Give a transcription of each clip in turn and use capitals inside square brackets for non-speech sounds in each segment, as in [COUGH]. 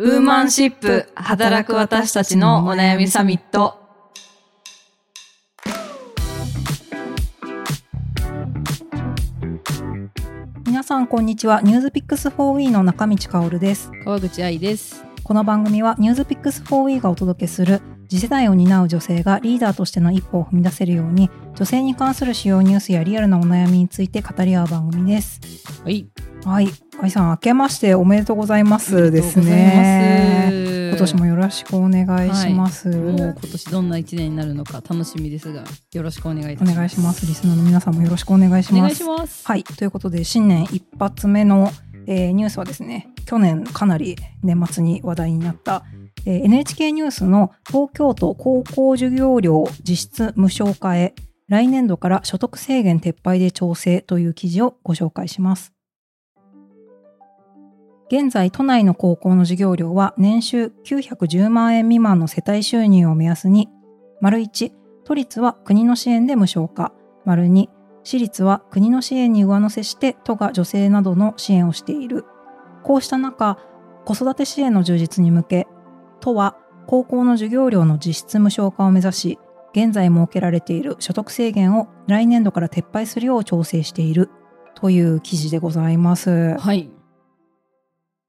ウーマンシップ働く私たちのお悩みサミット。皆さんこんにちはニュースピックス 4E の中道香です川口愛です。この番組はニュースピックス 4E がお届けする次世代を担う女性がリーダーとしての一歩を踏み出せるように女性に関する主要ニュースやリアルなお悩みについて語り合う番組です。はい。はい。愛さん明けましておめでとうございますです。ね。今年もよろしくお願いします、もう今年どんな一年になるのか楽しみですが、よろしくお願いいたおします。願いします。リスナーの皆さんもよろしくお願いしお願いますします。はい。ということで新年一発目の、えーニュースはですね去年かなり年末に話題になった、えー NHK ニュースの東京都高校授業料実質無償化へ来年度から所得制限撤廃で調整という記事をご紹介します。現在都内の高校の授業料は年収910万円未満の世帯収入を目安に丸1都立は国の支援で無償化。丸2私立は国の支援に上乗せして都が女性などの支援をしている。こうした中子育て支援の充実に向け都は高校の授業料の実質無償化を目指し現在設けられている所得制限を来年度から撤廃するよう調整しているという記事でございます。はい。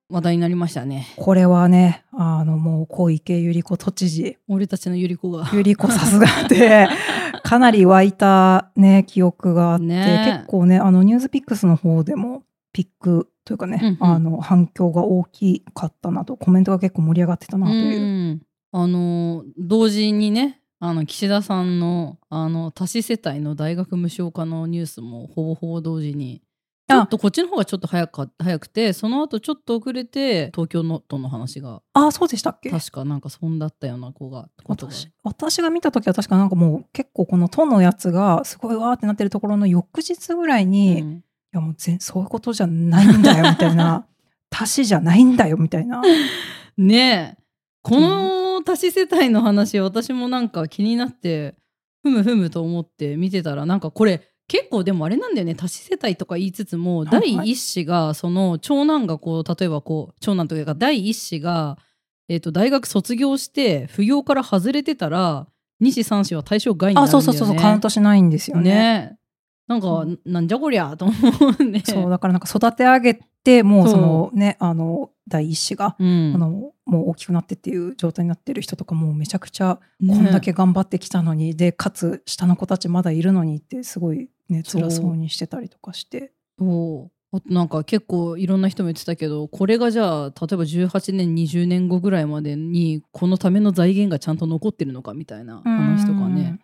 話題になりましたね。これはねあのもう小池百合子都知事俺たちのゆり子が。百合子さすがで [LAUGHS] かなり湧いたね記憶があって、ね結構ねあのニュースピックスの方でもピックというかね、うんうん。あの反響が大きかったなとコメントが結構盛り上がってたなという。うん。あの同時にねあの岸田さんのあの多子世帯の大学無償化のニュースもほぼほぼ同時にちょあっとこっちの方がちょっと早か早くてその後ちょっと遅れて東京のとの話があそうでしたっけ？確かなんかそんだったような子が私私が見た時は確かなんかもう結構この都のやつがすごいわーってなってるところの翌日ぐらいに、いうんやもう全そういうことじゃないんだよみたいな [LAUGHS] 足しじゃないんだよみたいな。ねえこの多子世帯の話私もなんか気になってふむふむと思って見てたらなんかこれ結構でもあれなんだよね多子世帯とか言いつつも第一子がその長男がこう例えばこう長男というか第一子が、えー、と大学卒業して扶養から外れてたら二子三子は対象外になるんだよね。あそうそうそうそうカウントしないんですよね。ねなんか、うん。なんじゃこりゃと思うね。そうだからなんか育て上げてもうそのねあの第一子が、うん。あのもう大きくなってっていう状態になってる人とかもうめちゃくちゃね。こんだけ頑張ってきたのに、でかつ下の子たちまだいるのにってすごいね辛そうにしてたりとかして。そう。あとなんか結構いろんな人も言ってたけどこれがじゃあ例えば18年20年後ぐらいまでにこのための財源がちゃんと残ってるのかみたいな話とかね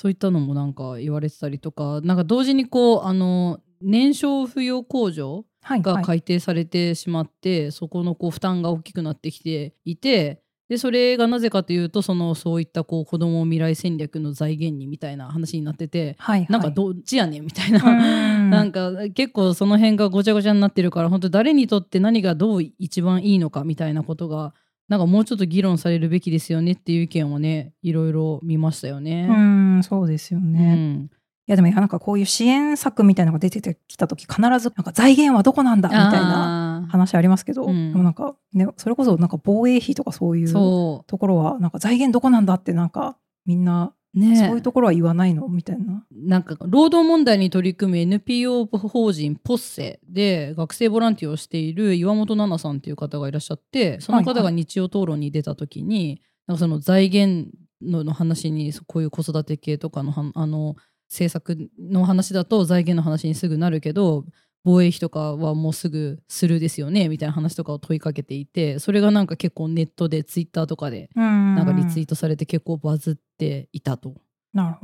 そういったのもなんか言われてたりとかなんか同時にこうあの年少扶養控除がはいはい。改定されてしまって、そこのこう負担が大きくなってきていてでそれがなぜかというとそのそういったこう子ども未来戦略の財源にみたいな話になってて、はいはい。なんかどっちやねんみたいな、うん。[LAUGHS] なんか結構その辺がごちゃごちゃになってるから本当誰にとって何がどう一番いいのかみたいなことがなんかもうちょっと議論されるべきですよねっていう意見をねいろいろ見ましたよね。うんそうですようね、いんやでもなんかこういう支援策みたいなのが出てきた時必ずなんか財源はどこなんだみたいな話ありますけど、うん。でもなんかねそれこそなんか防衛費とかそういうそところはなんか財源どこなんだってなんかみんなうねそういうところは言わないの？みたいな。なんか労働問題に取り組む NPO 法人ポッセで学生ボランティアをしている岩本奈々さんっていう方がいらっしゃってそのはいは方が日曜討論に出た時に、なんかその財源のの話にこういう子育て系とかのはあの政策の話だと財源の話にすぐなるけど防衛費とかはもうすぐするですよねみたいな話とかを問いかけていてそれがなんか結構ネットでツイッターとかでななんかリツイートされて結構バズっていたと。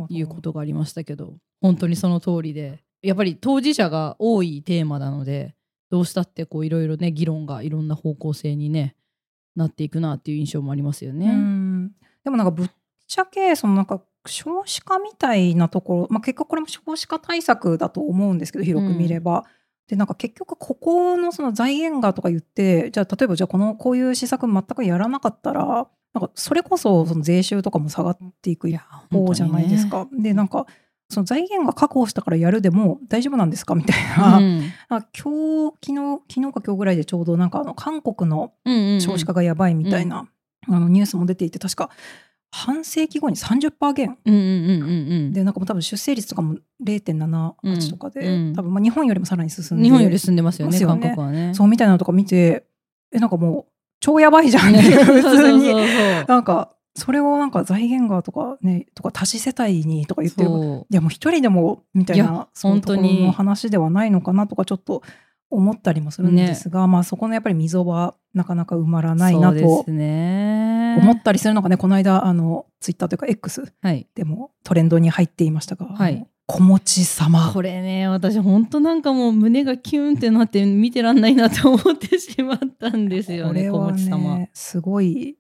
いうことがありましたけど本当にその通りでやっぱり当事者が多いテーマなのでどうしたってこういろいろね議論がいろんな方向性にねなっていくなっていう印象もありますようね。んでもなんかぶっちゃけそのなんか少子化みたいなところ、まあ、結局これも少子化対策だと思うんですけど広く見れば。でなんか結局ここのその財源がとか言ってじゃあ例えばじゃあこのこういう施策全くやらなかったらなんかそれこそその税収とかも下がっていく一方じゃないですか。でなんかその財源が確保したからやるでも大丈夫なんですか？みたいな、うん。[LAUGHS] あ今日昨日昨日か今日ぐらいでちょうどなんかあの韓国の少子化がやばいみたいな、あのニュースも出ていて確か半世紀後に30%減うんうんうんうんうん。でなんかもう多分出生率とかも0.78とかで、うん多分まあ日本よりもさらに進んで。日本より進んでますよねね。韓国はね。そうみたいなのとか見てえなんかもう超やばいじゃん。っていう普通になんかそれをなんか財源がとかねとか多子世帯にとか言ってる。いやもう一人でもみたいな本当に。の話ではないのかなとかちょっと思ったりもするんですが、まあそこのやっぱり溝はなかなか埋まらないなと思ったりするのがねこの間あのツイッターというか X はい。でもトレンドに入っていましたが、はい。子持ち様。これね私本当なんかもう胸がキュンってなって見てらんないなと思ってしまったんですよね小これは持様。ねすごい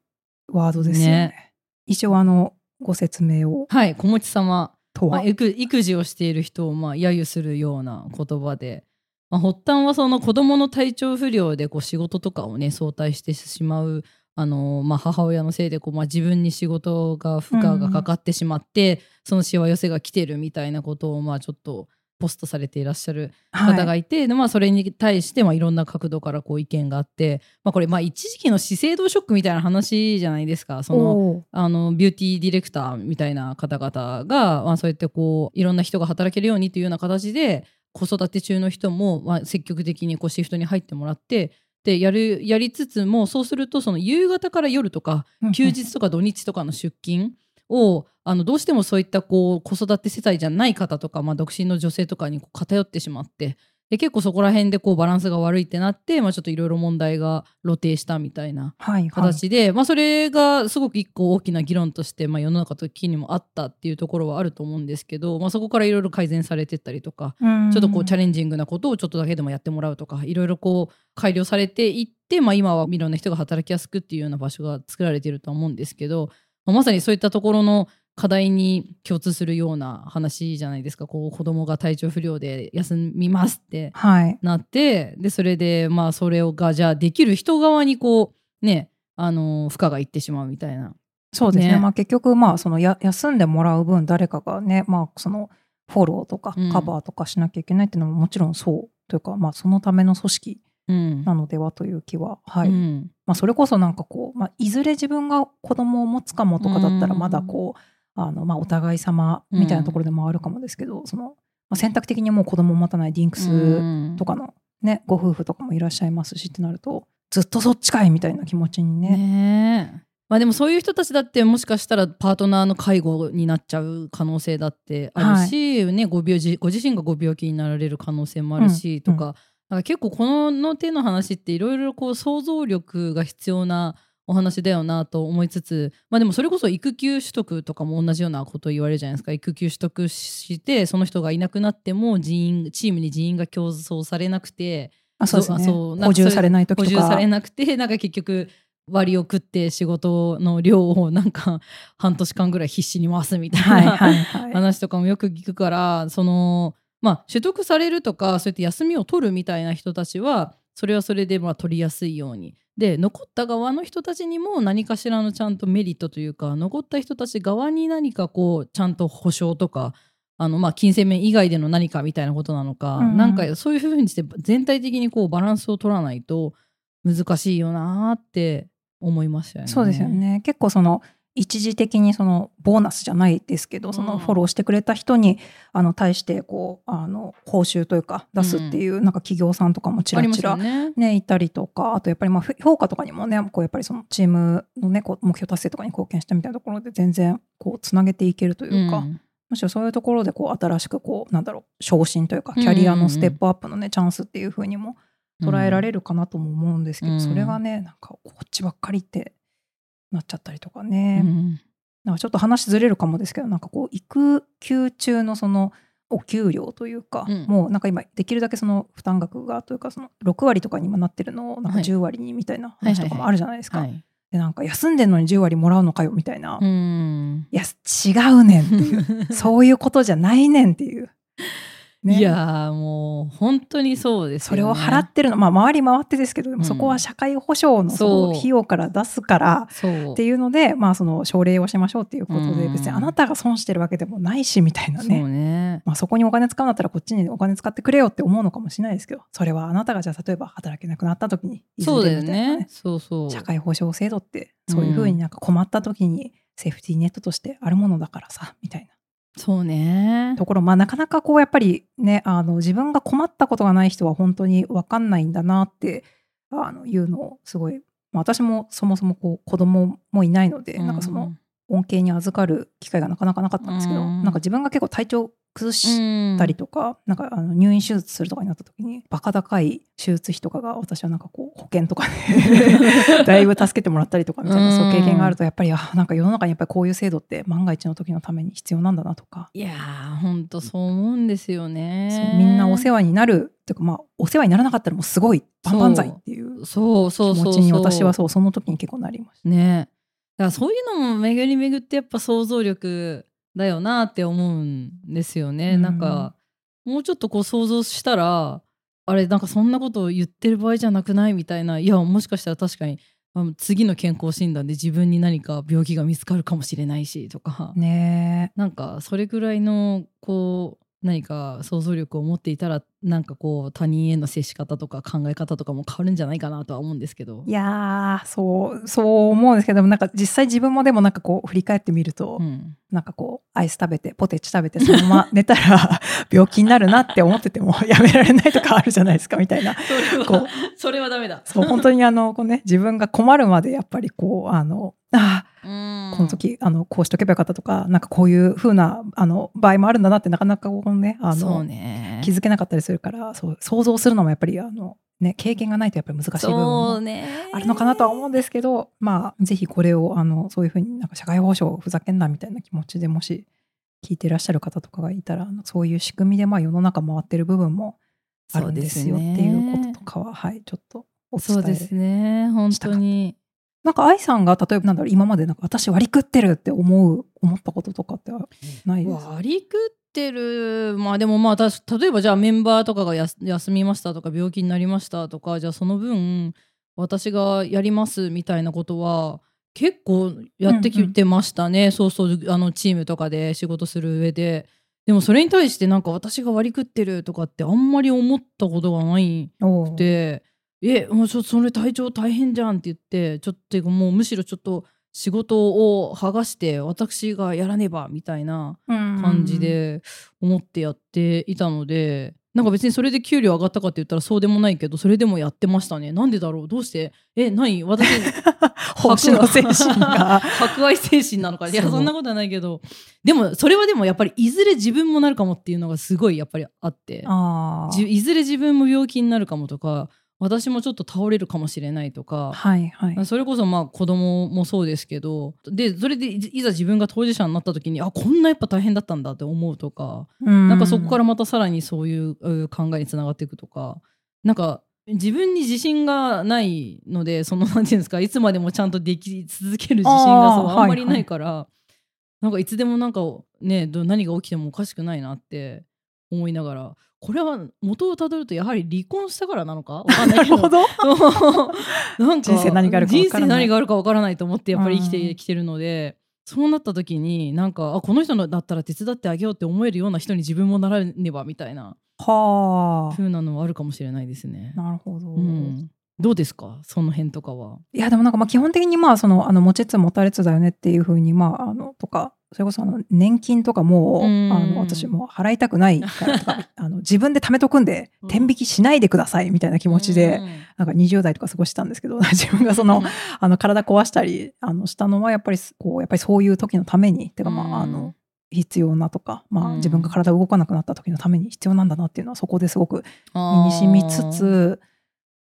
ワードですよね。ね。一応あのご説明を。はい小持様。とは、まあ、育育児をしている人をまあ揶揄するような言葉で、まあ、発端はその子供の体調不良でこう仕事とかをね早退してしまうあのまあ、母親のせいでこう、まあ、自分に仕事が負荷がかかってしまって、そのしわ寄せが来てるみたいなことをまあちょっとポストされていらっしゃる方がはいいて、でまあ、それに対してまあいろんな角度からこう意見があって、まあ、これまあ一時期の資生堂ショックみたいな話じゃないですか。そのあのビューティーディレクターみたいな方々が、まあ、そうやってこういろんな人が働けるようにというような形で子育て中の人も、まあ、積極的にこうシフトに入ってもらってでやるやりつつもそうするとその夕方から夜とか休日とか土日とかの出勤をあのどうしてもそういったこう子育て世帯じゃない方とか、まあ、独身の女性とかにこう偏ってしまってで結構そこら辺でこうバランスが悪いってなって、まあ、ちょっといろいろ問題が露呈したみたいなはいはい。形で、まあ、それがすごく一個大きな議論として、まあ、世の中時にもあったっていうところはあると思うんですけど、まあ、そこからいろいろ改善されてったりとか、うん。ちょっとこうチャレンジングなことをちょっとだけでもやってもらうとかいろいろこう改良されていって、まあ、今はいろんな人が働きやすくっていうような場所が作られているとは思うんですけど、まあまさにそういったところの課題に共通するような話じゃないですか。こう子供が体調不良で休みますってはい。なってでそれでまあそれをがじゃあできる人側にこうねあの負荷がいってしまうみたいな。そうですね。ね。まあ結局まあそのや休んでもらう分誰かがねまあそのフォローとかうん。カバーとかしなきゃいけないっていうのももちろんそうというかまあそのための組織うん。なのではという気ははい、うん。まあそれこそなんかこう、まあ、いずれ自分が子供を持つかもとかだったらうん。まだこう、あのまあお互い様みたいなところでもあるかもですけど、その、まあ、選択的にもう子供を持たないディンクスとかのね、ご夫婦とかもいらっしゃいますしってなるとずっとそっちかいみたいな気持ちにね。ねえ。まあでもそういう人たちだってもしかしたらパートナーの介護になっちゃう可能性だってあるし、ね、ご病じご自身がご病気になられる可能性もあるし、うん。とか,、なんか結構このの手の話っていろいろこう想像力が必要なお話だよなと思いつつまあでもそれこそ育休取得とかも同じようなことを言われるじゃないですか。育休取得してその人がいなくなっても人員チームに人員が競争されなくてあそうですね。そう補充されない時とか。補充されなくてなんか結局割を食って仕事の量をなんか半年間ぐらい必死に回すみたいはいな、話とかもよく聞くからそのまあ取得されるとかそうやって休みを取るみたいな人たちはそれはそれでまあ取りやすいように。で残った側の人たちにも何かしらのちゃんとメリットというか残った人たち側に何かこうちゃんと保証とかあのまあ金銭面以外での何かみたいなことなのか、うんうん。なんかそういうふうにして全体的にこうバランスを取らないと難しいよなーって思いましたよね。そうですよね。結構その一時的にそのボーナスじゃないですけどそうん。のフォローしてくれた人にあの対してこうあの報酬というか出すっていうなんか企業さんとかもちらちらね。ね、いたりとかあとやっぱりまあふ評価とかにもねこうやっぱりそのチームのねこう目標達成とかに貢献したみたいなところで全然こうつなげていけるというか、うん。むしろそういうところでこう新しくこうなんだろう昇進というかうんキャリアのステップアップのね、チャンスっていう風にも捉えられるかなとも思うんですけど、うん。それがねなんかこっちばっかりってなっちゃったりとかね、うん。なんかちょっと話ずれるかもですけどなんかこう育休中のそのお給料というか、うん。もうなんか今できるだけその負担額がというかその6割とかに今なってるのをなんかはい。10割にみたいな話とかもあるじゃないですか。はいでなんか休んでんのに10割もらうのかよみたいな、ういんや違うねんっていう。そういうことじゃないねんっていう。ねいやーもう本当にそうですよね。それを払ってるの、まあ、回り回ってですけどでもそこは社会保障のその費用から出すからっていうので、まあ、その奨励をしましょうっていうことでうん別にあなたが損してるわけでもないしみたいなねそうね。まあ、そこにお金使うんだったらこっちにお金使ってくれよって思うのかもしれないですけどそれはあなたがじゃあ例えば働けなくなった時にそうだよ譲れみたいなね。そうそう。社会保障制度ってそういうふうになんか困った時にセーフティーネットとしてあるものだからさみたいなそうね。ところまあなかなかこうやっぱりねあの自分が困ったことがない人は本当に分かんないんだなってあのいうのをすごい、まあ、私もそもそもこう子供もいないので、なんかその恩恵に預かる機会がなかなかなかったんですけど、うんなんか自分が結構体調崩しうんたりとか、なんかあの入院手術するとかになった時にバカ高い手術費とかが私はなんかこう保険とかで [LAUGHS] だいぶ助けてもらったりとかみたいな、うん。そういう経験があるとやっぱりあなんか世の中にやっぱりこういう制度って万が一の時のために必要なんだなとか、いやー本当そう思うんですよね。みんなお世話になるっていうかまあお世話にならなかったらもうすごい万々歳っていう。そうそうそうそう。気持ちに私はそうその時に結構なりました。ね。だからそういうのも巡り巡ってやっぱ想像力だよなって思うんですよね、うん。なんかもうちょっとこう想像したらあれなんかそんなことを言ってる場合じゃなくないみたいな。いやもしかしたら確かに次の健康診断で自分に何か病気が見つかるかもしれないしとか、ねなんかそれぐらいのこう何か想像力を持っていたらなんかこう他人への接し方とか考え方とかも変わるんじゃないかなとは思うんですけどい。やーそうそう思うんですけどなんか実際自分もでもなんかこう振り返ってみると、うんなんかこうアイス食べてポテチ食べてそのまま寝たら [LAUGHS] 病気になるなって思ってても [LAUGHS] やめられないとかあるじゃないですかみたいなそれこはそれはダメだ。そう本当にあのこう、ね、自分が困るまでやっぱりこうあのあこの時あのこうしとけばよかったとかなんかこういう風なあの場合もあるんだなってなかなかこうねあのね気づけなかったりするからそう想像するのもやっぱりあの、ね、経験がないとやっぱり難しい部分もあるのかなとは思うんですけど、まあ、ぜひこれを、あの、そういうふうになんか社会保障ふざけんなみたいな気持ちでもし聞いてらっしゃる方とかがいたら、そういう仕組みでまあ世の中回ってる部分もあるんですよっていうこととかは、はい、ちょっとお伝えそうですね。本当に。なんか愛さんが例えばなんだろう今までなんか私割り食ってるって思う思ったこととかってないですか？割り食ってる。まあでもまあたし例えばじゃあメンバーとかがやす休みましたとか病気になりましたとかじゃあその分私がやりますみたいなことは結構やってきてましたね、そうそうあのチームとかで仕事する上で。でもそれに対してなんか私が割り食ってるとかってあんまり思ったことがないおーで「えもうちょっとそれ体調大変じゃん」って言ってちょっともうむしろちょっと仕事を剥がして私がやらねばみたいな感じで思ってやっていたので。なんか別にそれで給料上がったかって言ったらそうでもないけどそれでもやってましたね。なんでだろう？どうして？え何私 [LAUGHS] の精神が。[LAUGHS] 博愛精神なのか？いやそんなことはないけど。でもそれはでもやっぱりいずれ自分もなるかもっていうのがすごいやっぱりあって。いずれ自分も病気になるかもとか私もちょっと倒れるかもしれないとか、はいはい。それこそまあ子供もそうですけどでそれでいいざ自分が当事者になった時にあこんなやっぱ大変だったんだって思うとか、ななんかそこからまたさらにそういうう考えにつながっていくとかなんか自分に自信がないのでそのなんていうんですかいつまでもちゃんとでき続ける自信がそうあんまりはいはい。ないから、なんかいつでもなんかねど何が起きてもおかしくないなって思いながらこれは元をたどるとやはり離婚したからなのか？[LAUGHS] わかんないけど。なるほど。[LAUGHS] なんか人生何があるか分人生何があるかわからないと思ってやっぱり生きうん。てきてるので、そうなった時になんかあこの人のだったら手伝ってあげようって思えるような人に自分もならねばみたいなはあ。風なのはあるかもしれないですね。なるほど、うん、どうですか？その辺とかは。いやでもなんかまあ基本的にまあそのあの持ちつ持たれつだよねっていうふうにまああのとかそれこそあの年金とかもうん。あの私も払いたくないからとか [LAUGHS] あの自分で貯めとくんでうん。天引きしないでくださいみたいな気持ちでうん。なんか20代とか過ごしてたんですけど [LAUGHS] 自分がそのあの体壊したりあのしたのはやっぱりこうやっぱりそういう時のためにてかまああの必要なとか、まあ、うん。自分が体動かなくなった時のために必要なんだなっていうのはそこですごく身に染みつつ、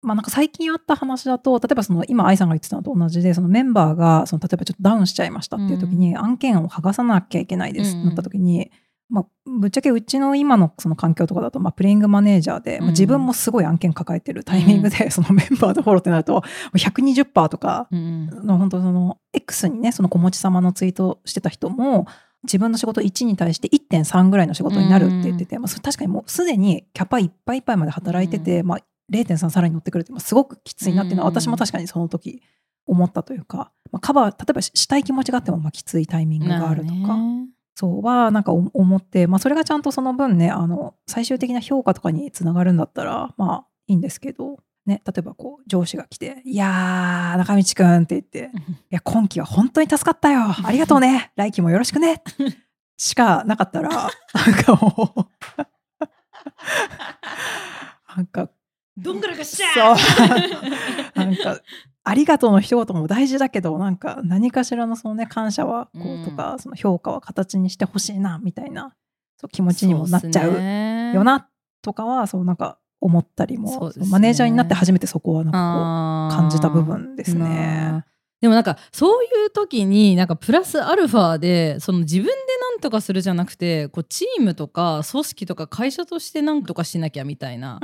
まあ、なんか最近あった話だと例えばその今愛さんが言ってたのと同じでそのメンバーがその例えばちょっとダウンしちゃいましたっていう時に、案件を剥がさなきゃいけないですってなった時に、まあ、ぶっちゃけうちの今のその環境とかだと、まあ、プレイングマネージャーで、まあ、うん。自分もすごい案件抱えてるタイミングで、そのメンバーのフォローってなるともう120%とかうんの本当その X にねその子持ち様のツイートしてた人も自分の仕事1に対して1.3ぐらいの仕事になるって言ってて、まあ、それ確かにもうすでにキャパいっぱいいっぱいまで働いてて、まあ、0.3さらに乗ってくるってまあすごくきついなっていうのは私も確かにその時思ったというか、まあ、カバー例えばしたい気持ちがあってもまあきついタイミングがあるとか。そうはなんか思って、まあ、それがちゃんとその分ねあの最終的な評価とかにつながるんだったらまあいいんですけど、ね、例えばこう上司が来て「いやー中道くん」って言って「[LAUGHS] いや今期は本当に助かったよ。ありがとうね。[LAUGHS] 来期もよろしくね」しかなかったら [LAUGHS] なんかもうなんかどんぐらかしゃそう。なんかありがとうの一言も大事だけどなんか何かしらのそのね感謝はこうとか、うん、その評価は形にしてほしいなみたいなそう気持ちにもなっちゃうよなとかはそうなんか思ったりも、ね、マネージャーになって初めてそこはなんかこう感じた部分ですね。でもなんかそういう時になんかプラスアルファでその自分で何とかするじゃなくてこうチームとか組織とか会社として何とかしなきゃみたいな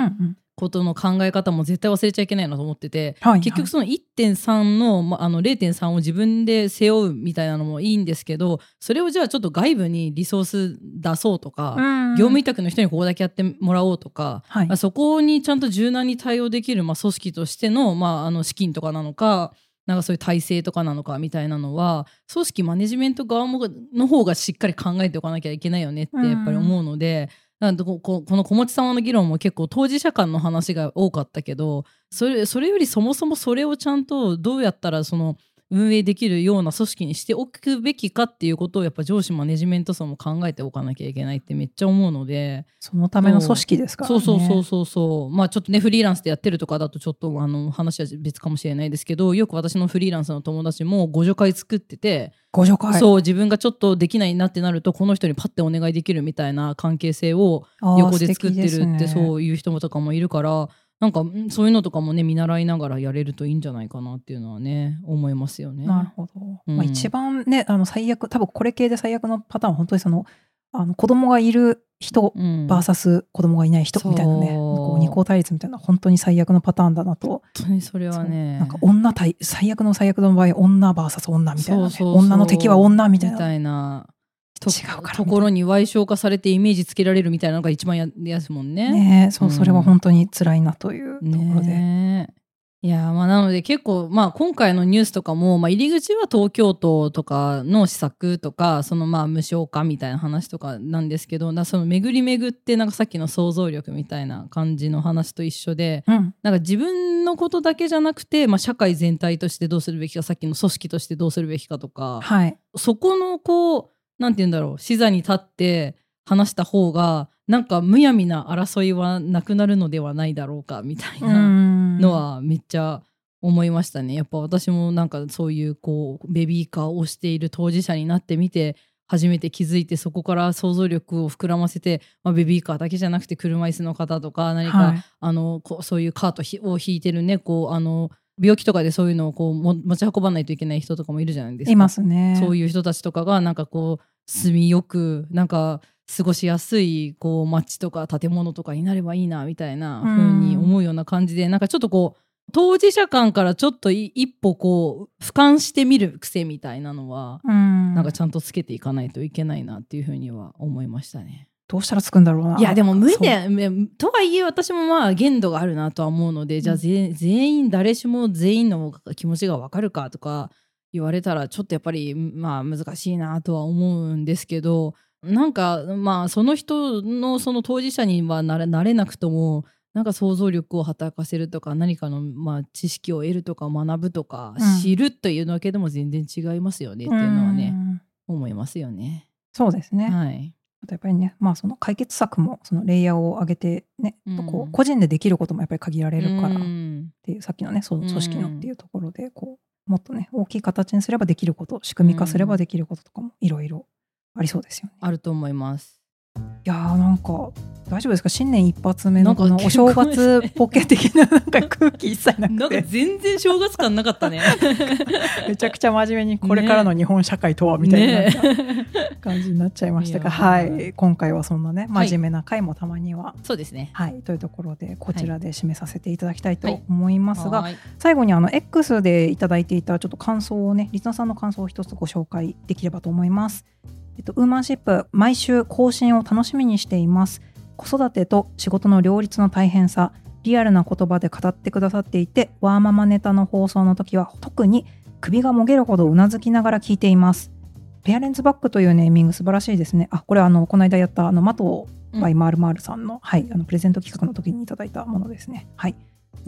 ことの考え方も絶対忘れちゃいけないなと思ってて、はいはい、結局その1.3の,、まあの0.3を自分で背負うみたいなのもいいんですけどそれをじゃあちょっと外部にリソース出そうとか、業務委託の人にここだけやってもらおうとか、はい、そこにちゃんと柔軟に対応できる、まあ、組織としての,、まあ、あの資金とかなのかなんかそういう体制とかなのかみたいなのは組織マネジメント側もの方がしっかり考えておかなきゃいけないよねってやっぱり思うので。なんここの小持様の議論も結構当事者間の話が多かったけどそれそれよりそもそもそれをちゃんとどうやったらその運営できるような組織にしておくべきかっていうことをやっぱ上司マネジメント層も考えておかなきゃいけないってめっちゃ思うので。そのための組織ですか？らねそうそうそうそう。まあちょっとねフリーランスでやってるとかだとちょっとあの話は別かもしれないですけどよく私のフリーランスの友達も互助会作ってて。互助会。そう自分がちょっとできないなってなるとこの人にパッてお願いできるみたいな関係性を横で作ってるって、ね、そういう人もとかもいるからなんかそういうのとかもね見習いながらやれるといいんじゃないかなっていうのはね思いますよね。なるほど。うん、まあ、一番ねあの最悪多分これ系で最悪のパターンは本当にそのあの子供がいる人 VS 子供がいない人みたいなね、うん、こう二項対立みたいな本当に最悪のパターンだなと。本当にそれはね。なんか女対最悪の最悪の場合女 VS 女みたいな、ね、女の敵は女みたいな。みたいな。違うから。ところに歪償化されてイメージつけられるみたいなのが一番ややすもんね。ねそう、うん、それは本当に辛いなというところで。ねいやまあなので結構まあ今回のニュースとかも、まあ、入り口は東京都とかの施策とかそのまあ無償化みたいな話とかなんですけどその巡り巡ってなんかさっきの想像力みたいな感じの話と一緒で、うん、なんか自分のことだけじゃなくて、まあ、社会全体としてどうするべきかさっきの組織としてどうするべきかとか、はい、そこのこうなんて言うんだろう。視座に立って話した方がなんかむやみな争いはなくなるのではないだろうかみたいなのはめっちゃ思いましたね。やっぱ私もなんかそういうこうベビーカーをしている当事者になってみて初めて気づいてそこから想像力を膨らませて、まあ、ベビーカーだけじゃなくて車椅子の方とか何か、はい、あのこそういうカートを引いてるねこうあの病気とかでそういうのをこう持ち運ばないといけない人とかもいるじゃないですか。いますね。そういう人たちとかがなんかこう住みよくなんか過ごしやすいこう街とか建物とかになればいいなみたいな風に思うような感じで、うん、なんかちょっとこう当事者間からちょっと一歩こう俯瞰してみる癖みたいなのは、うん、なんかちゃんとつけていかないといけないなっていうふうには思いましたね。どうしたらつくんだろうな。いやでも無理でとはいえ私もまあ限度があるなとは思うので、じゃあ全員誰しも全員の気持ちが分かるかとか言われたらちょっとやっぱりまあ難しいなとは思うんですけどなんかまあその人のその当事者にはなれなれなくともなんか想像力を働かせるとか何かのまあ知識を得るとか学ぶとか、知るというだけでも全然違いますよねっていうのはね思いますよね。そうですね、はいあとやっぱりね、まあ、その解決策もそのレイヤーを上げてね、うん、こう個人でできることもやっぱり限られるからっていう、さっきのねその組織のっていうところでこうもっとね大きい形にすればできること仕組み化すればできることとかもいろいろありそうですよね。あると思います。いやーなんか大丈夫ですか？新年一発目のこのお正月ポケ的ななんか空気一切なくて。[LAUGHS] なんか全然正月感なかったね。[LAUGHS] めちゃくちゃ真面目にこれからの日本社会とはみたいな感じになっちゃいましたが、[LAUGHS] ね、はい。今回はそんなね真面目な回もたまには、はい、そうですね。はい。というところでこちらで締めさせていただきたいと思いますが、はい、最後にあの X でいただいていたちょっと感想をねリスナーさんの感想を一つご紹介できればと思います。えっと、ウーマンシップ毎週更新を楽しみにしています。子育てと仕事の両立の大変さリアルな言葉で語ってくださっていてワーママネタの放送の時は特に首がもげるほどうなずきながら聞いています。ペアレンツバックというネーミング素晴らしいですね。あこれあのこの間やったあのマトバイマールマールさんの,、はい、あのプレゼント企画の時にいただいたものですね。はい。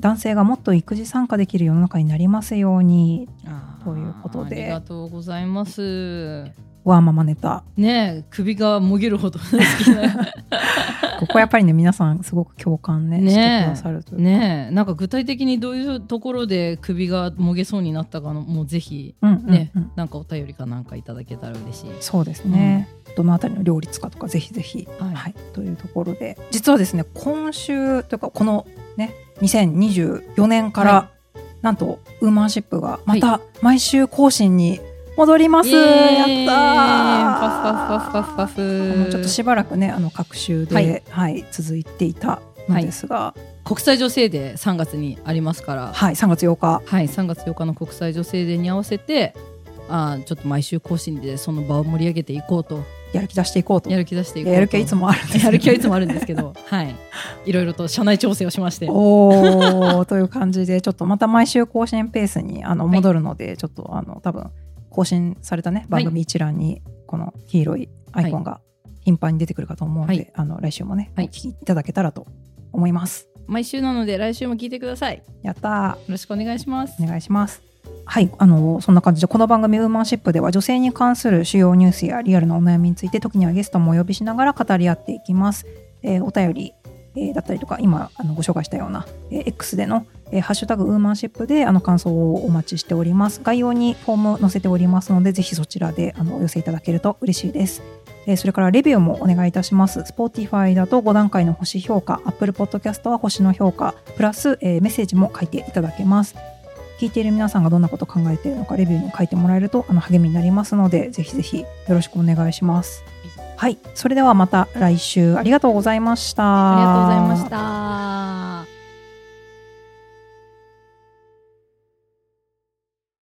男性がもっと育児参加できる世の中になりますようにということで。ありがとうございますワーママネタ。ねえ首がもげるほど好きな。[LAUGHS] ここやっぱりね皆さんすごく共感ねねしてくださるというか。ねえ。なんか具体的にどういうところで首がもげそうになったかのもうぜひうんうんうん。ね、なんかお便りかなんかいただけたら嬉しい。そうですね、どのあたりの両立かとかぜひぜひ、ははい。いというところで。実はですね今週というかこのね2024年から、はなんとウーマンシップがまた毎週更新に戻ります、やったー。パフパフパフパフパフあのちょっとしばらくねあの各週で、ははいい続いていたのですが、国際女性デー3月にありますから。はい、3月8日。はい、3月8日の国際女性デーに合わせてあーちょっと毎週更新でその場を盛り上げていこうと。やる気出していこうと。やる気出していこうと。やる気はいつもあるんですけど。やる気はいつもあるんですけど。[LAUGHS] はい。いろいろと社内調整をしまして。おーという感じでちょっとまた毎週更新ペースにあの戻るので、ちょっとあの多分更新されたね番組一覧にこの黄色いアイコンが頻繁に出てくるかと思うので、はい。あの来週もね、はい。お聞きいただけたらと思います。毎週なので来週も聞いてください。よやったろしくお願いします。ーお願いします。はい、あのそんな感じでこの番組「ウーマンシップ」では女性に関する主要ニュースやリアルなお悩みについて時にはゲストもお呼びしながら語り合っていきます。えーお便り、えーだったりとか今あのご紹介したような、えー X での、えーハッシュタグウーマンシップ」であの感想をお待ちしております。概要にフォーム載せておりますのでぜひそちらであのお寄せいただけると嬉しいです。えーそれからレビューもお願いいたします。Spotify だと5段階の星評価、Apple Podcast は星の評価、プラス、えーメッセージも書いていただけます。聞いている皆さんがどんなことを考えているのかレビューに書いてもらえるとあの励みになりますのでぜひぜひよろしくお願いします。はい、それではまた来週ありがとうございました。ありがとうございました